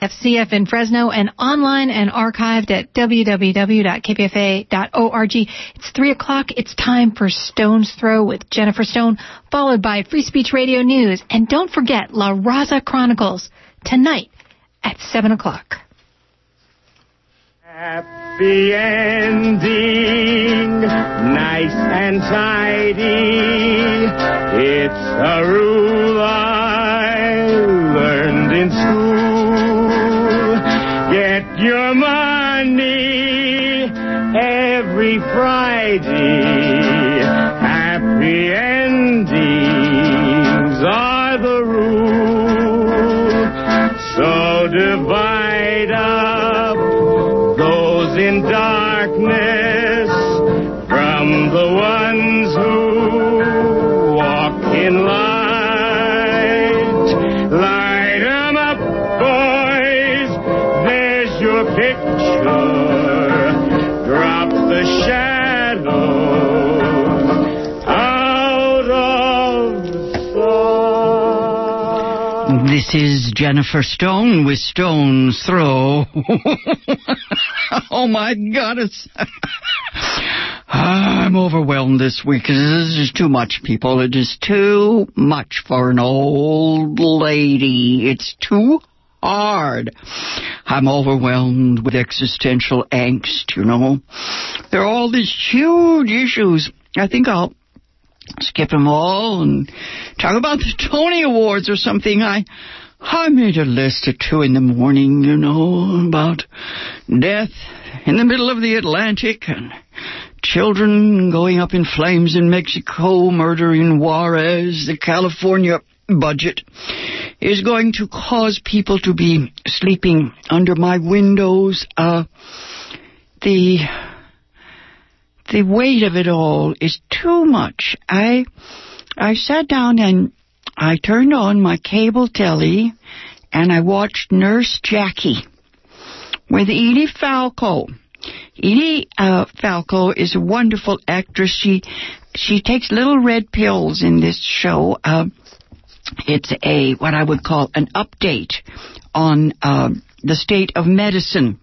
FCF in Fresno and online and archived at www.kpfa.org. It's 3 o'clock. It's time for Stone's Throw with Jennifer Stone, followed by Free Speech Radio News. And don't forget La Raza Chronicles tonight at 7 o'clock. Happy ending, nice and tidy. It's a rule I learned in school. Picture. Drop the out of sight. This is Jennifer Stone with Stone's Throw. oh my goddess. I'm overwhelmed this week. This is too much, people. It is too much for an old lady. It's too hard. I'm overwhelmed with existential angst, you know. There are all these huge issues. I think I'll skip them all and talk about the Tony Awards or something. I I made a list at two in the morning, you know, about death in the middle of the Atlantic and children going up in flames in Mexico, murdering Juarez, the California budget is going to cause people to be sleeping under my windows. Uh, the the weight of it all is too much. I I sat down and I turned on my cable telly and I watched Nurse Jackie with Edie Falco. Edie uh, Falco is a wonderful actress. She she takes little red pills in this show. Uh, it's a what I would call an update on uh, the state of medicine.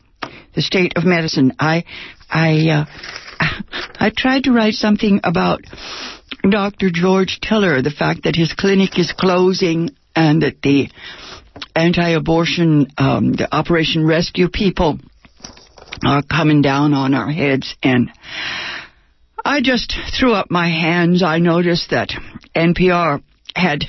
The state of medicine. I I uh, I tried to write something about Dr. George Tiller, the fact that his clinic is closing and that the anti-abortion, um, the Operation Rescue people are coming down on our heads. And I just threw up my hands. I noticed that NPR had,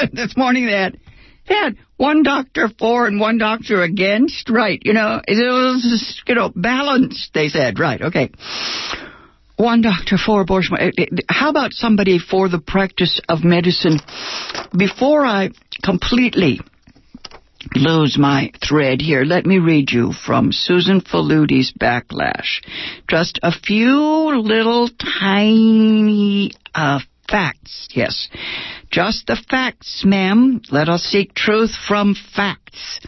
this morning that had, one doctor for and one doctor against. Right, you know, it was, you know, balanced, they said. Right, okay. One doctor for abortion. How about somebody for the practice of medicine? Before I completely lose my thread here, let me read you from Susan Faludi's Backlash. Just a few little tiny uh, facts, yes. Just the facts, ma'am. Let us seek truth from facts.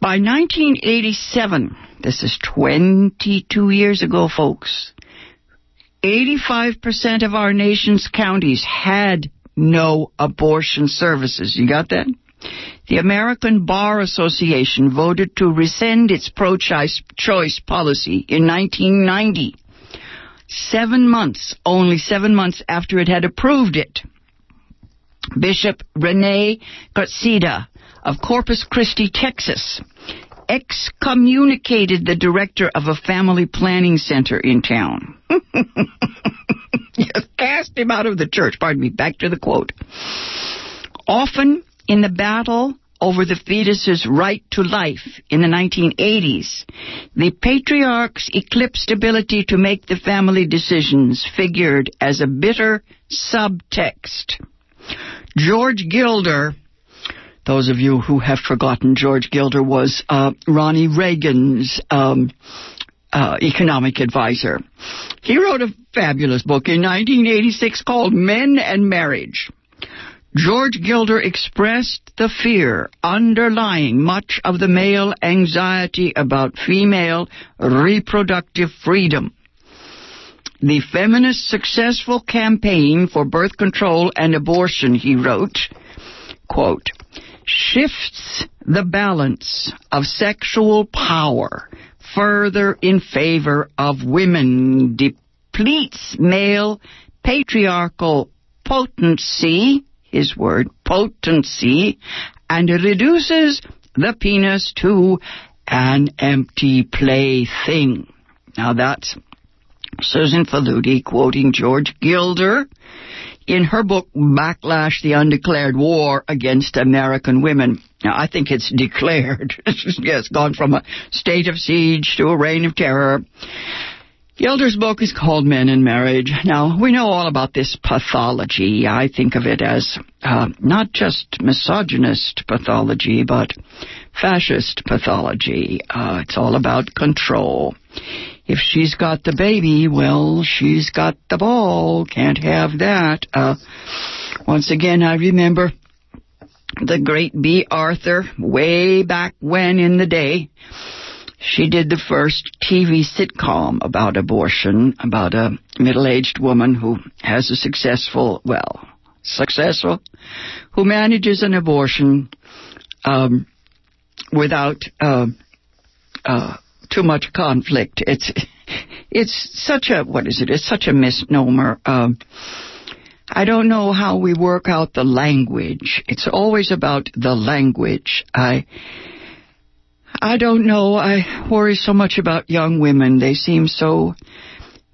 By 1987, this is 22 years ago, folks, 85% of our nation's counties had no abortion services. You got that? The American Bar Association voted to rescind its pro-choice policy in 1990. Seven months, only seven months after it had approved it. Bishop Rene Gracida of Corpus Christi, Texas, excommunicated the director of a family planning center in town. yes, cast him out of the church. Pardon me. Back to the quote. Often in the battle over the fetus's right to life in the 1980s, the patriarch's eclipsed ability to make the family decisions figured as a bitter subtext. George Gilder, those of you who have forgotten, George Gilder was uh, Ronnie Reagan's um, uh, economic advisor. He wrote a fabulous book in 1986 called Men and Marriage. George Gilder expressed the fear underlying much of the male anxiety about female reproductive freedom. The feminist successful campaign for birth control and abortion, he wrote, quote, shifts the balance of sexual power further in favor of women, depletes male patriarchal potency, his word, potency, and reduces the penis to an empty plaything. Now that's Susan Faludi quoting George Gilder in her book Backlash the Undeclared War Against American Women. Now, I think it's declared. it's gone from a state of siege to a reign of terror. Gilder's book is called Men and Marriage. Now, we know all about this pathology. I think of it as uh, not just misogynist pathology, but fascist pathology. Uh, it's all about control. If she's got the baby, well, she's got the ball. Can't have that. Uh, once again, I remember the great Bea Arthur way back when in the day. She did the first TV sitcom about abortion, about a middle-aged woman who has a successful, well, successful, who manages an abortion um, without uh, uh, too much conflict. It's it's such a what is it? It's such a misnomer. Um, I don't know how we work out the language. It's always about the language. I I don't know. I worry so much about young women. They seem so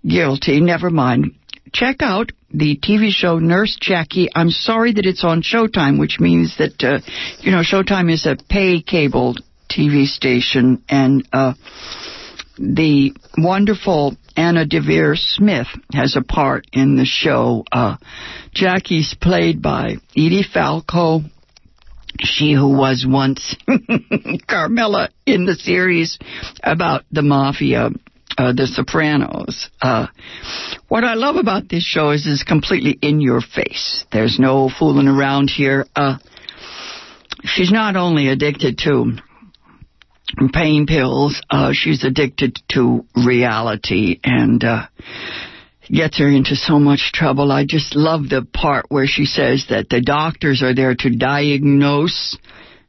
guilty. Never mind. Check out the TV show Nurse Jackie. I'm sorry that it's on Showtime, which means that, uh, you know, Showtime is a pay cable TV station, and uh, the wonderful Anna Deavere Smith has a part in the show. Uh, Jackie's played by Edie Falco, she who was once Carmela in the series about the mafia, uh, The Sopranos. Uh, what I love about this show is it's completely in your face. There's no fooling around here. Uh, she's not only addicted to pain pills, uh, she's addicted to reality and, uh, gets her into so much trouble. I just love the part where she says that the doctors are there to diagnose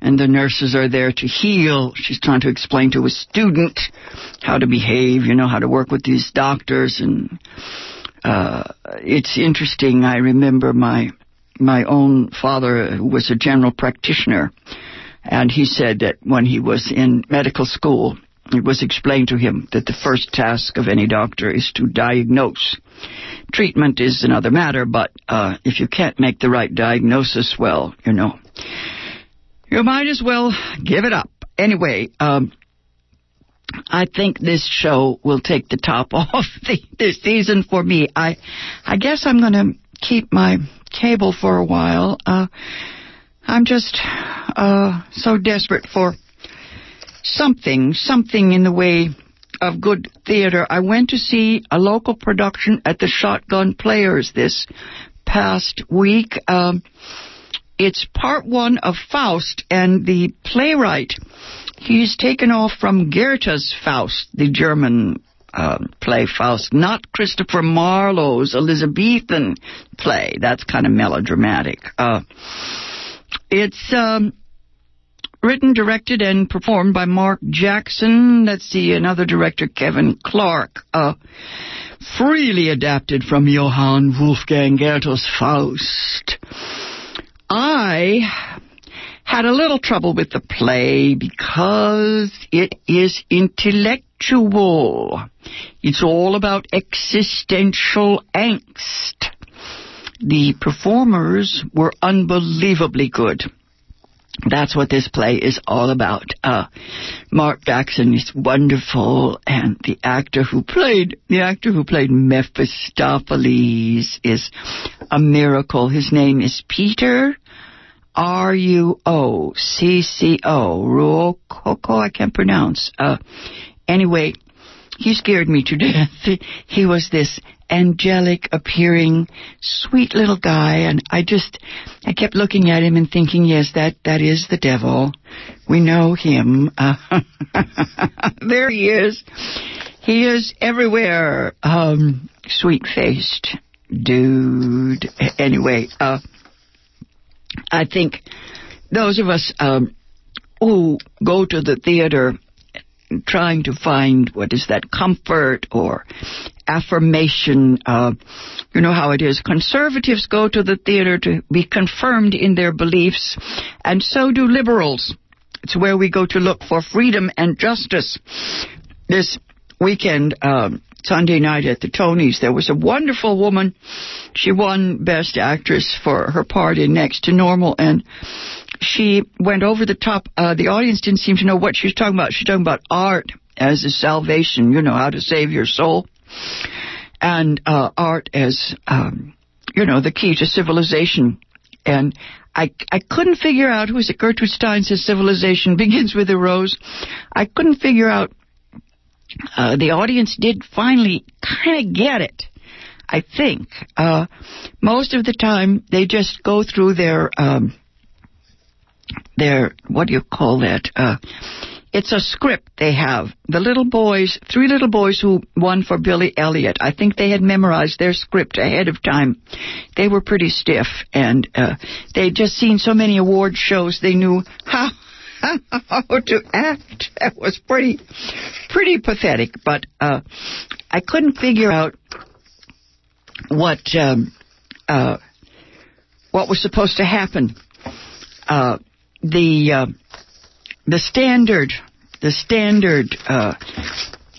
and the nurses are there to heal. She's trying to explain to a student how to behave, you know, how to work with these doctors and uh it's interesting. I remember my my own father was a general practitioner and he said that when he was in medical school it was explained to him that the first task of any doctor is to diagnose. Treatment is another matter, but uh, if you can't make the right diagnosis, well, you know, you might as well give it up. Anyway, um, I think this show will take the top off the, this season for me. I, I guess I'm going to keep my cable for a while. Uh, I'm just uh, so desperate for something, something in the way of good theater. I went to see a local production at the Shotgun Players this past week. Um, it's part one of Faust, and the playwright, he's taken off from Goethe's Faust, the German uh, play Faust, not Christopher Marlowe's Elizabethan play. That's kind of melodramatic. Uh, it's um, written, directed, and performed by Mark Jackson. Let's see, another director, Kevin Clark. Uh, freely adapted from Johann Wolfgang Goethe's Faust. I had a little trouble with the play because it is intellectual. It's all about existential angst. The performers were unbelievably good. That's what this play is all about. Uh, Mark Jackson is wonderful, and the actor who played the actor who played Mephistopheles is a miracle. His name is Peter R U O C C O Ruocco. I can't pronounce. Uh, anyway, he scared me to death. He was this angelic appearing sweet little guy and I just I kept looking at him and thinking yes that that is the devil. We know him. Uh, there he is. He is everywhere. Um sweet faced dude. Anyway uh I think those of us um who go to the theater trying to find what is that comfort or affirmation. Uh, you know how it is. Conservatives go to the theater to be confirmed in their beliefs, and so do liberals. It's where we go to look for freedom and justice. This weekend, um, Sunday night at the Tonys, there was a wonderful woman. She won Best Actress for her part in Next to Normal, and she went over the top. Uh, the audience didn't seem to know what she was talking about. She's talking about art as a salvation, you know, how to save your soul, and uh, art as, um, you know, the key to civilization. And I, I couldn't figure out, who is it, Gertrude Stein says civilization begins with a rose. I couldn't figure out, uh, the audience did finally kind of get it. I think. Uh, most of the time, they just go through their, um, their, what do you call that? Uh, it's a script they have. The little boys, three little boys who won for Billy Elliot, I think they had memorized their script ahead of time. They were pretty stiff, and uh, they'd just seen so many award shows, they knew how, how to act. That was pretty, pretty pathetic, but uh, I couldn't figure out what, um, uh, what was supposed to happen. Uh, the uh, the standard the standard uh,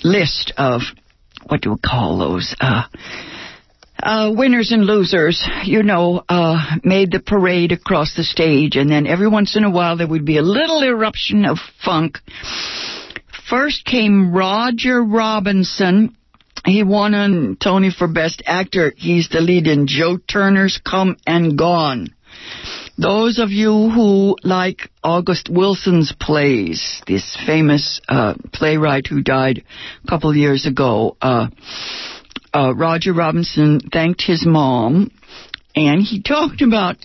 list of what do we call those uh, uh, winners and losers, you know, uh, made the parade across the stage, and then every once in a while there would be a little eruption of funk. First came Roger Robinson. He won a Tony for Best Actor. He's the lead in Joe Turner's Come and Gone. Those of you who like August Wilson's plays, this famous uh, playwright who died a couple years ago, uh, uh, Roger Robinson thanked his mom, and he talked about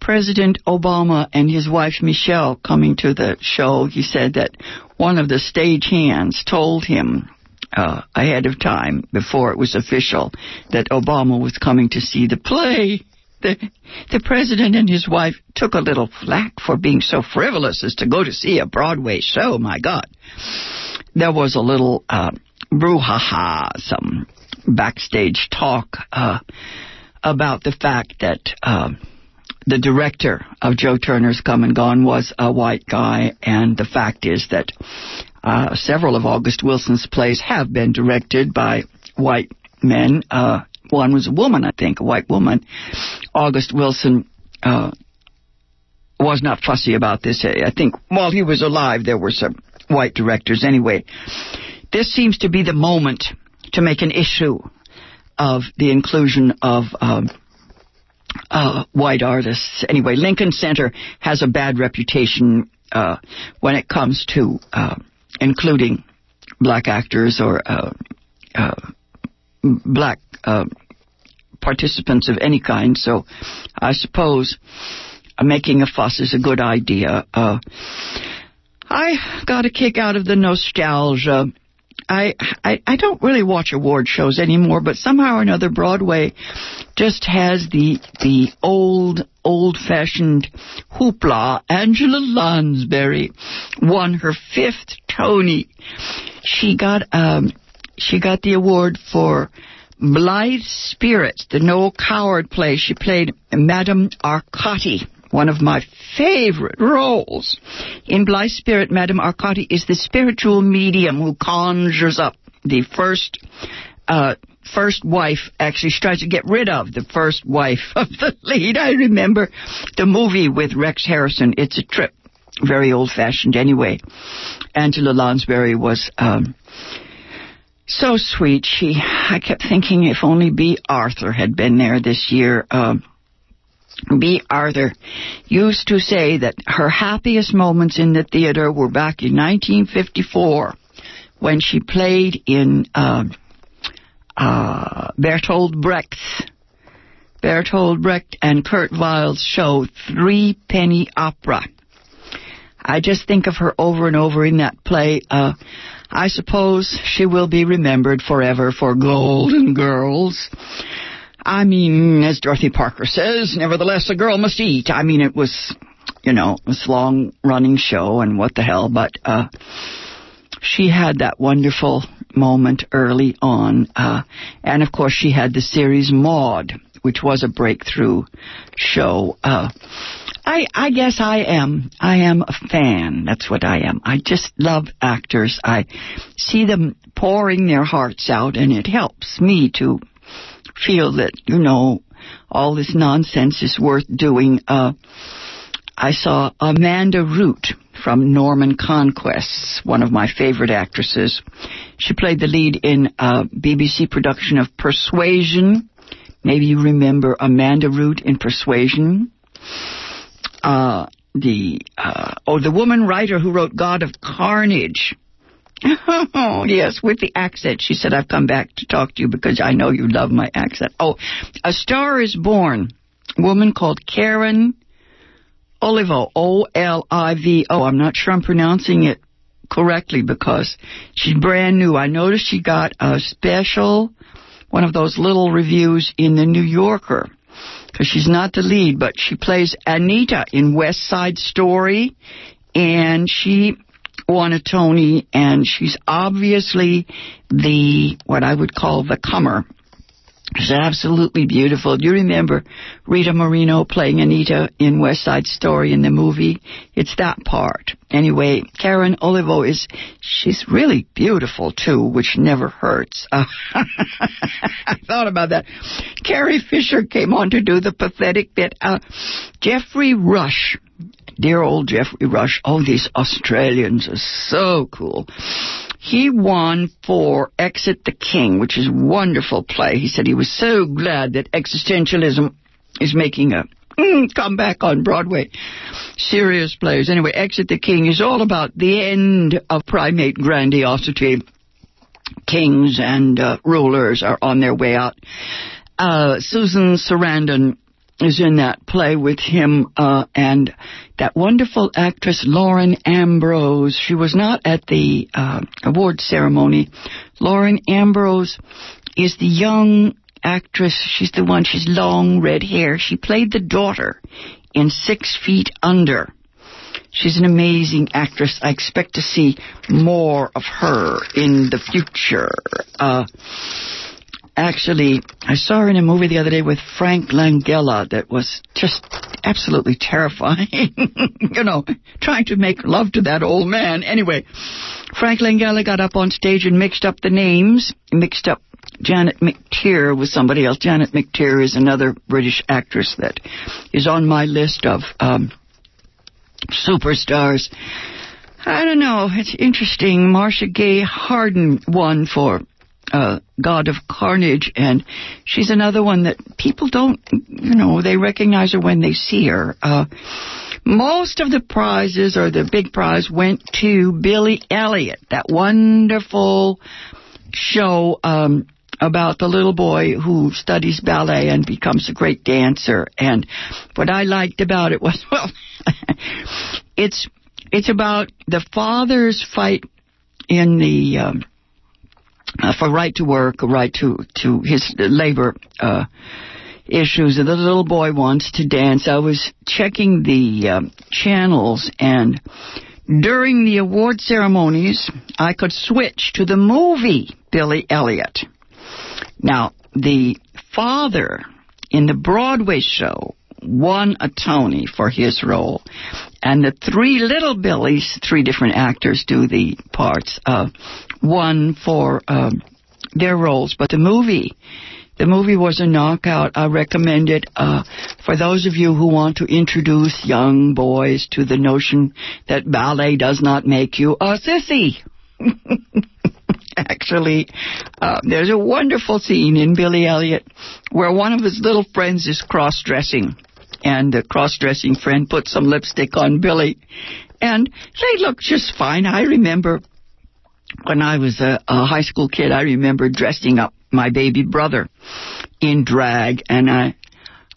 President Obama and his wife Michelle coming to the show. He said that one of the stage hands told him uh, ahead of time, before it was official, that Obama was coming to see the play the, the president and his wife took a little flack for being so frivolous as to go to see a Broadway show. My God. There was a little uh, brouhaha, some backstage talk uh, about the fact that uh, the director of Joe Turner's Come and Gone was a white guy, and the fact is that uh, several of August Wilson's plays have been directed by white men. Uh, one was a woman, I think, a white woman. August Wilson uh, was not fussy about this. I think while he was alive, there were some white directors anyway. This seems to be the moment to make an issue of the inclusion of um, uh, white artists. Anyway, Lincoln Center has a bad reputation uh, when it comes to uh, including black actors or uh, uh, black uh, participants of any kind. So I suppose making a fuss is a good idea. Uh, I got a kick out of the nostalgia. I, I I don't really watch award shows anymore, but somehow or another Broadway just has the the old old fashioned hoopla. Angela Lansbury won her fifth Tony. She got um she got the award for Blithe Spirit, the Noel Coward play. She played Madame Arcati, one of my favorite roles. In Blithe Spirit, Madame Arcati is the spiritual medium who conjures up the first uh, first wife actually she tries to get rid of the first wife of the lead. I remember the movie with Rex Harrison. It's a trip. Very old fashioned anyway. Angela Lansbury was um, so sweet. She, I kept thinking if only Bea Arthur had been there this year. Uh, Bea Arthur used to say that her happiest moments in the theater were back in 1954 when she played in uh, uh, Bertolt Brecht's Bertolt Brecht and Kurt Weill's show Three Penny Opera. I just think of her over and over in that play. Uh, I suppose she will be remembered forever for Golden Girls. I mean, as Dorothy Parker says, nevertheless, a girl must eat. I mean, it was you know, this long running show and what the hell, but, uh, she had that wonderful moment early on. Uh, and of course she had the series Maude, which was a breakthrough show. Uh, I, I guess I am. I am a fan. That's what I am. I just love actors. I see them pouring their hearts out and it helps me to feel that, you know, all this nonsense is worth doing. Uh, I saw Amanda Root from Norman Conquests, one of my favorite actresses. She played the lead in a BBC production of Persuasion. Maybe you remember Amanda Root in Persuasion. Uh, the uh, oh, the woman writer who wrote God of Carnage. Oh, yes, with the accent. She said, I've come back to talk to you because I know you love my accent. Oh, A Star is Born. Woman called Karen Olivo, O-L-I-V-O. I'm not sure I'm pronouncing it correctly because she's brand new. I noticed she got a special, one of those little reviews in the New Yorker because she's not the lead, but she plays Anita in West Side Story and she won a Tony, and she's obviously the what I would call the comer. She's absolutely beautiful. Do you remember Rita Moreno playing Anita in West Side Story in the movie? It's that part. Anyway, Karen Olivo is, she's really beautiful too, which never hurts. Uh, I thought about that. Carrie Fisher came on to do the pathetic bit. Uh, Geoffrey Rush dear old Geoffrey Rush. Oh, these Australians are so cool. He won for Exit the King, which is a wonderful play. He said he was so glad that existentialism is making a mm, comeback on Broadway. Serious plays. Anyway, Exit the King is all about the end of primate grandiosity. Kings and uh, rulers are on their way out. Uh, Susan Sarandon is in that play with him uh, and that wonderful actress Lauren Ambrose. She was not at the uh, award ceremony. Lauren Ambrose is the young actress. She's the one. She's long red hair. She played the daughter in Six Feet Under. She's an amazing actress. I expect to see more of her in the future. Uh, actually, I saw her in a movie the other day with Frank Langella that was just absolutely terrifying. you know, trying to make love to that old man. Anyway, Frank Langella got up on stage and mixed up the names, mixed up Janet McTeer with somebody else. Janet McTeer is another British actress that is on my list of um, superstars. I don't know. It's interesting. Marcia Gay Harden won for uh, God of Carnage, and she's another one that people don't, you know, they recognize her when they see her. Uh, most of the prizes, or the big prize, went to Billy Elliot, that wonderful show um, about the little boy who studies ballet and becomes a great dancer. And what I liked about it was, well, it's it's about the father's fight in the um, for right to work, right to to his labor uh, issues. The little boy wants to dance. I was checking the um, channels and. During the award ceremonies, I could switch to the movie Billy Elliot. Now, the father in the Broadway show won a Tony for his role. And the three little Billies, three different actors do the parts. Uh, won for um, their roles, but the movie, the movie was a knockout. I recommend it uh, for those of you who want to introduce young boys to the notion that ballet does not make you a sissy. Actually, uh, there's a wonderful scene in Billy Elliot where one of his little friends is cross-dressing, and the cross-dressing friend puts some lipstick on Billy, and they look just fine. I remember when I was a, a high school kid, I remember dressing up my baby brother in drag, and I,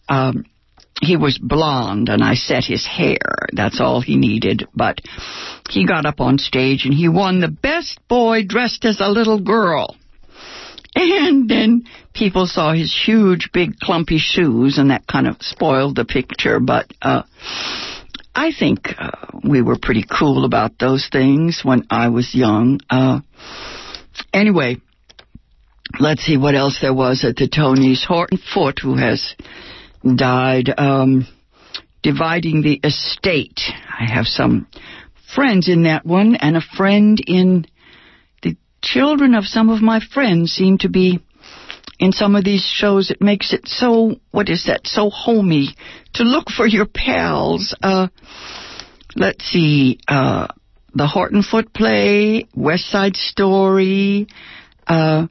um, he was blonde, and I set his hair. That's all he needed. But he got up on stage and he won the best boy dressed as a little girl. And then people saw his huge, big, clumpy shoes, and that kind of spoiled the picture. But uh, I think uh, we were pretty cool about those things when I was young. Uh, anyway, let's see what else there was at the Tonys. Horton Foote, who has died, um, dividing the estate. I have some friends in that one, and a friend in the children of some of my friends seem to be in some of these shows. It makes it so, what is that, so homey to look for your pals. Uh, let's see, uh, the Horton Foote play, West Side Story, uh,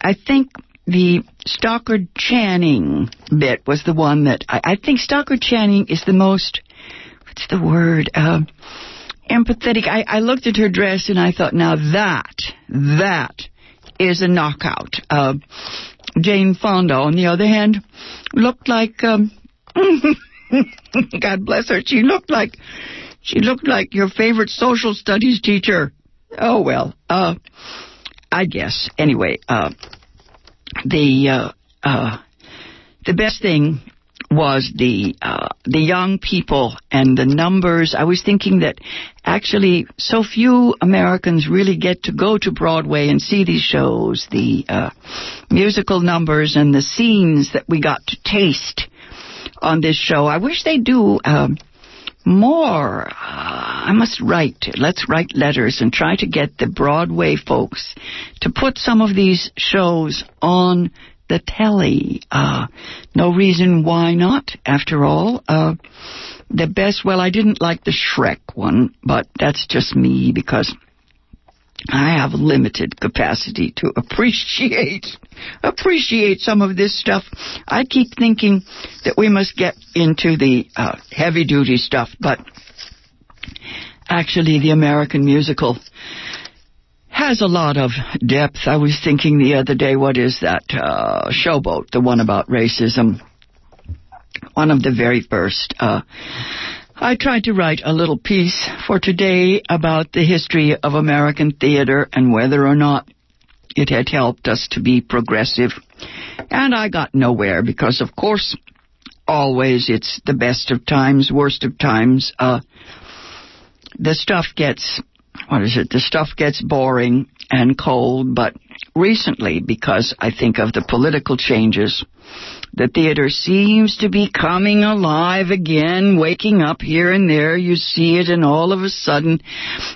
I think the Stockard Channing bit was the one that I, I think Stockard Channing is the most, what's the word, uh, empathetic. I, I looked at her dress and I thought, now that, that is a knockout. Uh, Jane Fonda, on the other hand, looked like, um, God bless her, she looked like, she looked like your favorite social studies teacher. Oh well, uh, I guess. Anyway, uh, the, uh, uh, the best thing was the uh, the young people and the numbers. I was thinking that actually so few Americans really get to go to Broadway and see these shows, the uh, musical numbers and the scenes that we got to taste on this show. I wish they do. Um, more. Uh, I must write. Let's write letters and try to get the Broadway folks to put some of these shows on the telly. Uh, no reason why not, after all. Uh, the best, well, I didn't like the Shrek one, but that's just me because I have limited capacity to appreciate appreciate some of this stuff. I keep thinking that we must get into the uh, heavy duty stuff, but actually the American musical has a lot of depth. I was thinking the other day, what is that uh, showboat, the one about racism? One of the very first. Uh, I tried to write a little piece for today about the history of American theater and whether or not it had helped us to be progressive. And I got nowhere because, of course, always it's the best of times, worst of times. Uh, the stuff gets what is it? The stuff gets boring and cold, but recently, because I think of the political changes, the theater seems to be coming alive again, waking up here and there. You see it, and all of a sudden,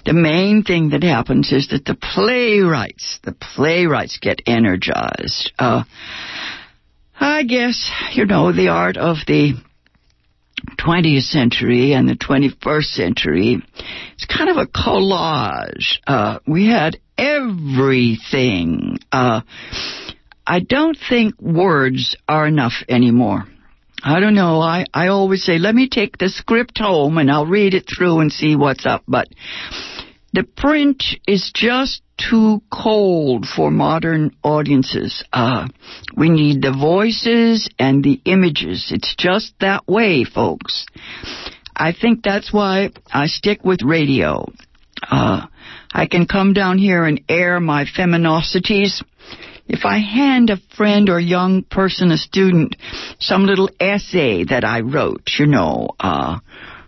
the main thing that happens is that the playwrights, the playwrights get energized. Uh, I guess, you know, the art of the 20th century and the 21st century, it's kind of a collage. Uh, we had everything. Uh, I don't think words are enough anymore. I don't know. I, I always say, let me take the script home and I'll read it through and see what's up. But the print is just too cold for modern audiences. Uh, we need the voices and the images. It's just that way, folks. I think that's why I stick with radio. Uh, I can come down here and air my femininosities. If I hand a friend or young person, a student, some little essay that I wrote, you know, uh,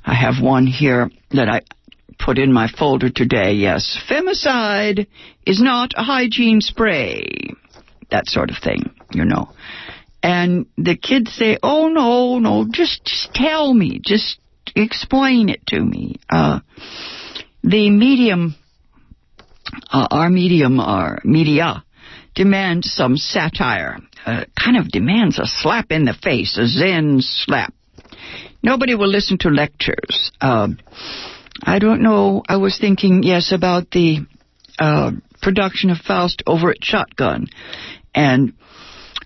I have one here that I, put in my folder today, yes. Femicide is not a hygiene spray. That sort of thing, you know. And the kids say, oh no, no, just, just tell me, just explain it to me. Uh, the medium, uh, our medium, our media, demands some satire. Uh, kind of demands a slap in the face, a zen slap. Nobody will listen to lectures. Uh, I don't know. I was thinking, yes, about the uh, production of Faust over at Shotgun. And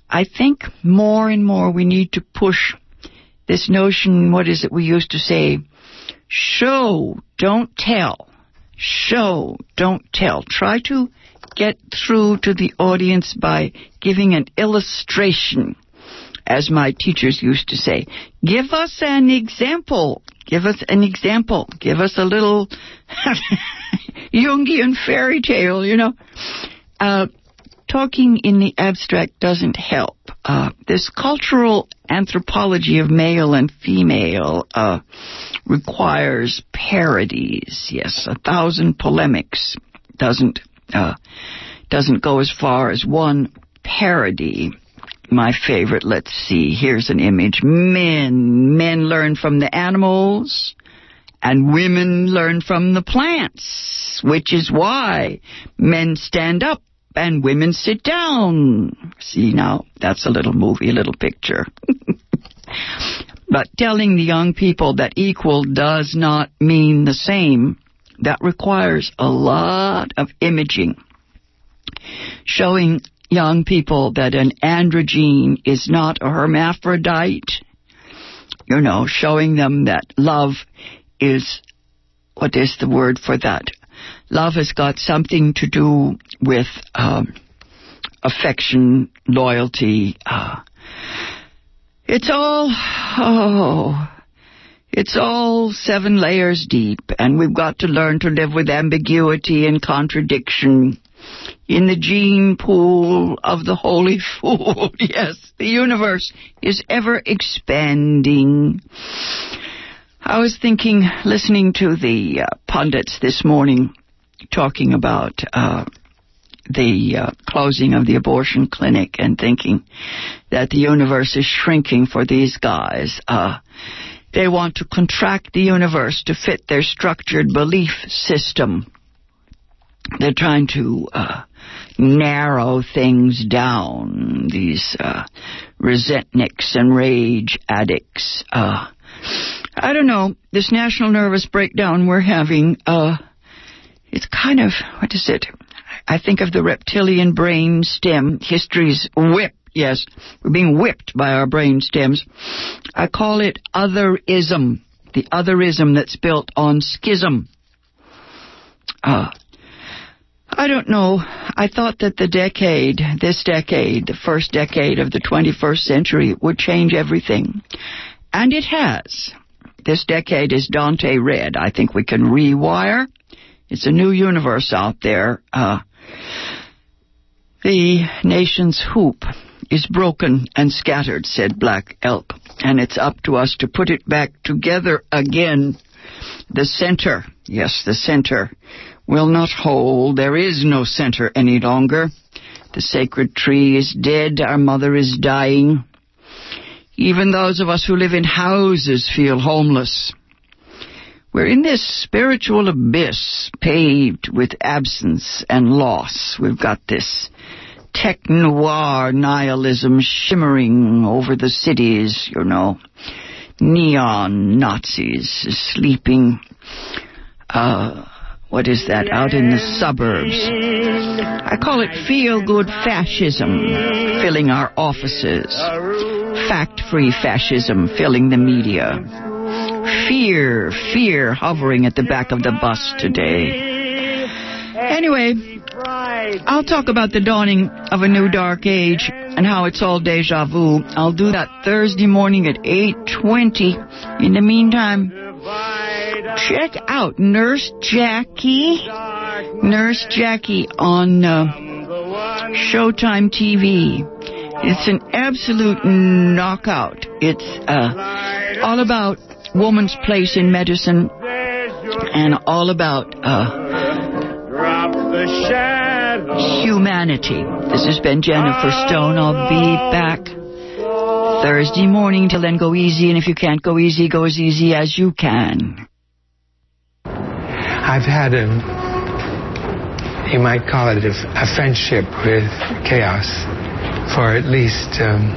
I think more and more we need to push this notion, what is it we used to say? Show, don't tell. Show, don't tell. Try to get through to the audience by giving an illustration as my teachers used to say. Give us an example. Give us an example. Give us a little Jungian fairy tale, you know. Uh, talking in the abstract doesn't help. uh, this cultural anthropology of male and female uh, requires parodies. Yes, a thousand polemics doesn't uh, doesn't go as far as one parody. My favorite. Let's see. Here's an image. Men, men learn from the animals, and women learn from the plants, which is why men stand up and women sit down. See now, that's a little movie, a little picture. but telling the young people that equal does not mean the same, that requires a lot of imaging. Showing young people that an androgyne is not a hermaphrodite. You know, showing them that love is, what is the word for that? Love has got something to do with um, affection, loyalty. Uh, it's all, oh, it's all seven layers deep, and we've got to learn to live with ambiguity and contradiction in the gene pool of the holy fool. yes, the universe is ever expanding. I was thinking, listening to the uh, pundits this morning talking about uh, the uh, closing of the abortion clinic and thinking that the universe is shrinking for these guys. Uh, they want to contract the universe to fit their structured belief system. They're trying to uh, narrow things down. These uh, resentniks and rage addicts. Uh, I don't know. This national nervous breakdown we're having. Uh, it's kind of what is it? I think of the reptilian brain stem. History's whip. Yes, we're being whipped by our brain stems. I call it otherism. The otherism that's built on schism. Uh, I don't know. I thought that the decade, this decade, the first decade of the 21st century, would change everything. And it has. This decade is Dante red. I think we can rewire. It's a new universe out there. Uh, the nation's hoop is broken and scattered, said Black Elk, and it's up to us to put it back together again. The center, yes, the center, will not hold. There is no center any longer. The sacred tree is dead. Our mother is dying. Even those of us who live in houses feel homeless. We're in this spiritual abyss paved with absence and loss. We've got this tech noir nihilism shimmering over the cities, you know. Neon Nazis sleeping, uh, what is that, out in the suburbs. I call it feel good fascism filling our offices, fact free fascism filling the media. Fear, fear hovering at the back of the bus today. Anyway, I'll talk about the dawning of a new dark age and how it's all deja vu. I'll do that Thursday morning at 8:20. In the meantime, check out Nurse Jackie. Nurse Jackie on uh, Showtime TV. It's an absolute knockout. It's uh, all about woman's place in medicine and all about uh, humanity. This has been Jennifer Stone. I'll be back Thursday morning. Till then, go easy, and if you can't go easy, go as easy as you can. I've had a, you might call it a, a friendship with chaos for at least um,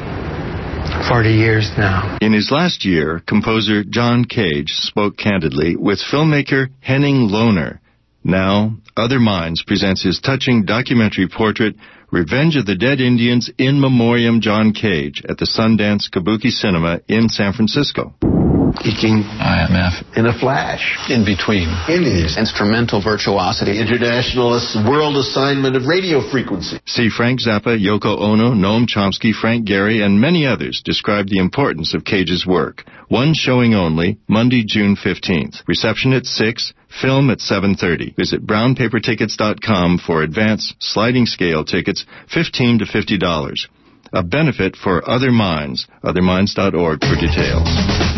40 years now. In his last year, composer John Cage spoke candidly with filmmaker Henning Lohner. Now, Other Minds presents his touching documentary portrait, Revenge of the Dead Indians in Memoriam John Cage, at the Sundance Kabuki Cinema in San Francisco. Peaking IMF. in a flash. In between. Indies. Instrumental virtuosity. Internationalist world assignment of radio frequency. See Frank Zappa, Yoko Ono, Noam Chomsky, Frank Gehry, and many others describe the importance of Cage's work. One showing only, Monday, June 15th. Reception at 6, film at 7.30. Visit brownpapertickets.com for advance sliding scale tickets, 15 to $50. a benefit for Other Minds. OtherMinds.org for details.